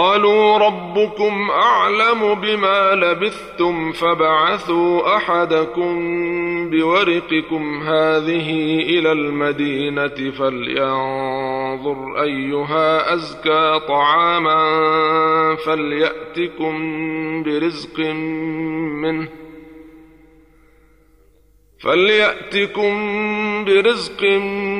قالوا ربكم أعلم بما لبثتم فبعثوا أحدكم بورقكم هذه إلى المدينة فلينظر أيها أزكى طعاما فليأتكم برزق منه فليأتكم برزق منه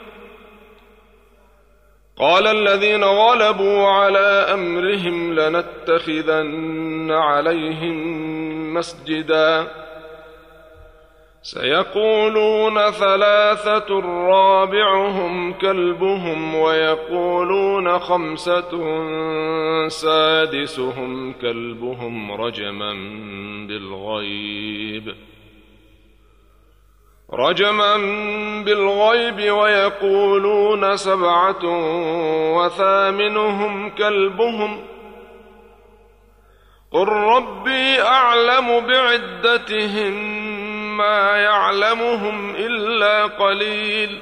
قال الذين غلبوا على أمرهم لنتخذن عليهم مسجدا. سيقولون ثلاثة رابعهم كلبهم ويقولون خمسة سادسهم كلبهم رجما بالغيب. رجما بالغيب ويقولون سبعة وثامنهم كلبهم قل ربي أعلم بعدتهم ما يعلمهم إلا قليل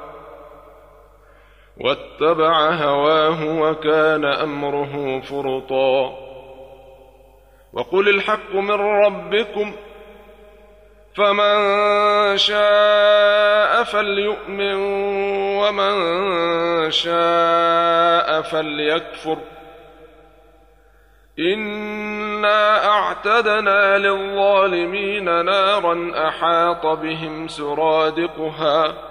واتبع هواه وكان أمره فرطا. وقل الحق من ربكم فمن شاء فليؤمن ومن شاء فليكفر. إنا أعتدنا للظالمين نارا أحاط بهم سرادقها.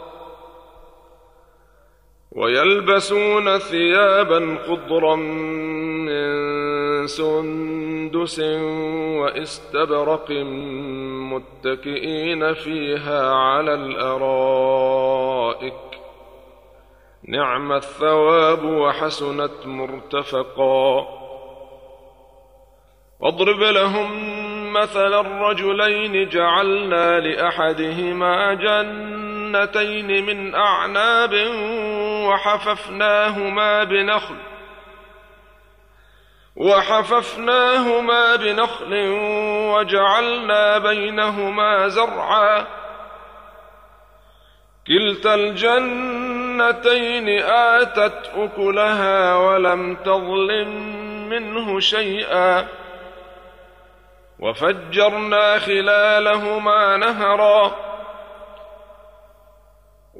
ويلبسون ثيابا خضرا من سندس واستبرق متكئين فيها على الأرائك. نعم الثواب وحسنت مرتفقا. واضرب لهم مثل الرجلين جعلنا لأحدهما جنتين من أعناب وحففناهما بنخل وحففناهما بنخل وجعلنا بينهما زرعا. كلتا الجنتين آتت أكلها ولم تظلم منه شيئا. وفجرنا خلالهما نهرا.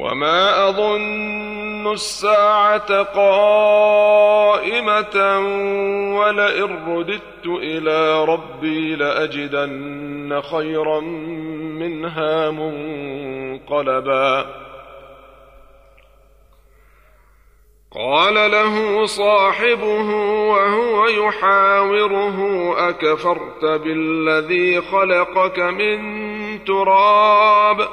وما اظن الساعة قائمه ولئن رددت إلى ربي لاجدن خيرا منها منقلبا قال له صاحبه وهو يحاوره اكفرت بالذي خلقك من تراب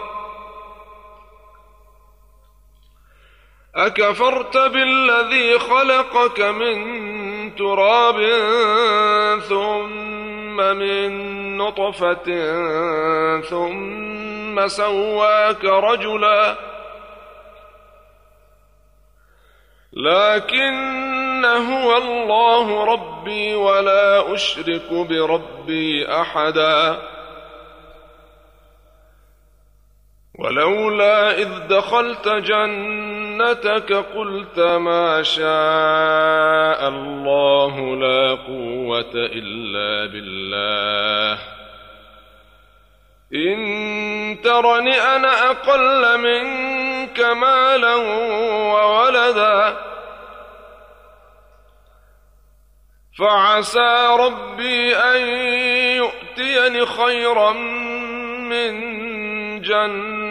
أكفرت بالذي خلقك من تراب ثم من نطفة ثم سواك رجلا. لكن هو الله ربي ولا أشرك بربي أحدا. ولولا إذ دخلت جنة جنتك قلت ما شاء الله لا قوة إلا بالله. إن ترني أنا أقل منك مالا وولدا فعسى ربي أن يؤتيني خيرا من جنة.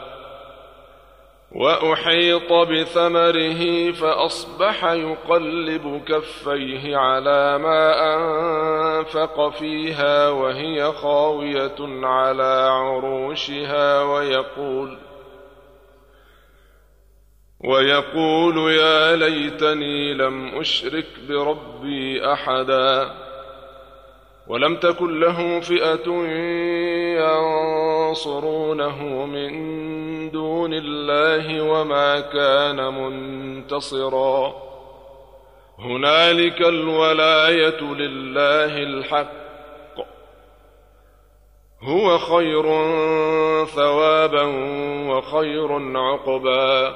وأحيط بثمره فأصبح يقلب كفيه على ما أنفق فيها وهي خاوية على عروشها ويقول ويقول يا ليتني لم أشرك بربي أحدا ولم تكن له فئة ينصرونه من دون الله وما كان منتصرا. هنالك الولاية لله الحق. هو خير ثوابا وخير عقبا.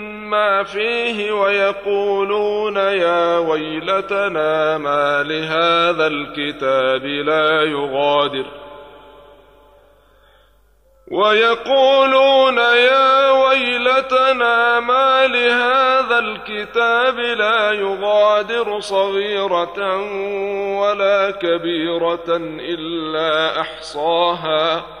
ما فيه ويقولون يا ويلتنا ما لهذا الكتاب لا يغادر. ويقولون يا ويلتنا ما لهذا الكتاب لا يغادر صغيرة ولا كبيرة إلا أحصاها.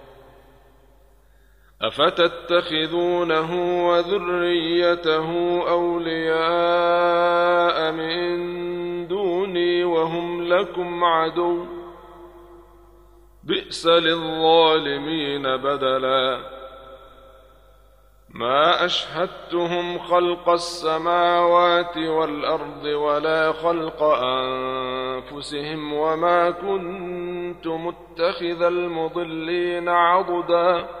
افتتخذونه وذريته اولياء من دوني وهم لكم عدو بئس للظالمين بدلا ما اشهدتهم خلق السماوات والارض ولا خلق انفسهم وما كنت متخذ المضلين عضدا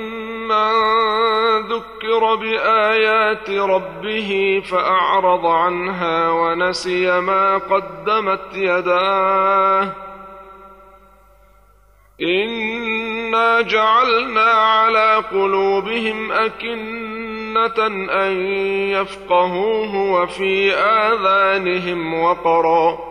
ذكر بايات ربه فاعرض عنها ونسي ما قدمت يداه إنا جعلنا على قلوبهم أكنة أن يفقهوه وفي آذانهم وقرا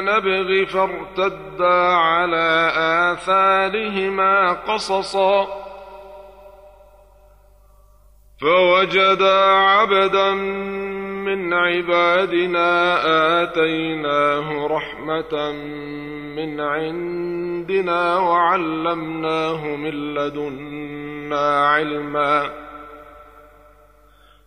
نبغي فارتدا على آثارهما قصصا. فوجدا عبدا من عبادنا آتيناه رحمة من عندنا وعلمناه من لدنا علما.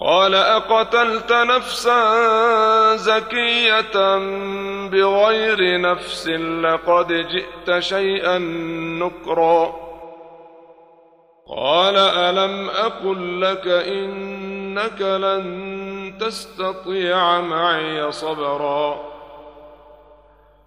قال أقتلت نفسا زكية بغير نفس لقد جئت شيئا نكرا. قال ألم أقل لك إنك لن تستطيع معي صبرا.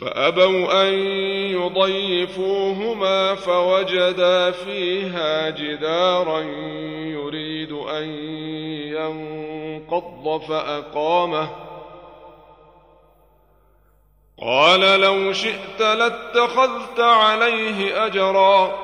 فأبوا أن يضيفوهما فوجدا فيها جدارا يريد أن ينقض فأقامه. قال لو شئت لاتخذت عليه أجرا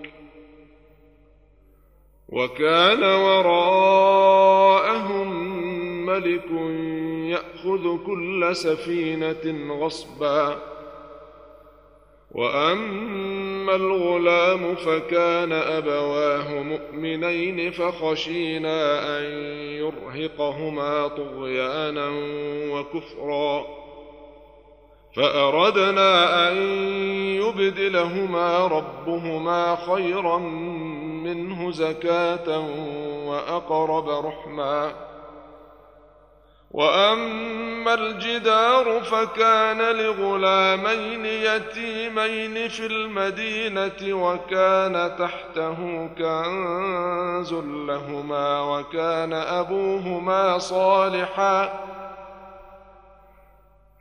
وكان وراءهم ملك يأخذ كل سفينة غصبا. وأما الغلام فكان أبواه مؤمنين فخشينا أن يرهقهما طغيانا وكفرا. فأردنا أن يبدلهما ربهما خيرا منه زكاة وأقرب رحما وأما الجدار فكان لغلامين يتيمين في المدينة وكان تحته كنز لهما وكان أبوهما صالحا.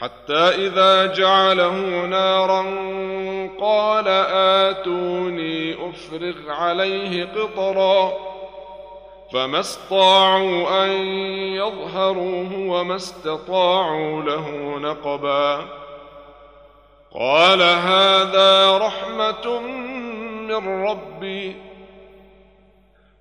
حتى إذا جعله نارا قال آتوني أفرغ عليه قطرا فما استطاعوا أن يظهروه وما استطاعوا له نقبا قال هذا رحمة من ربي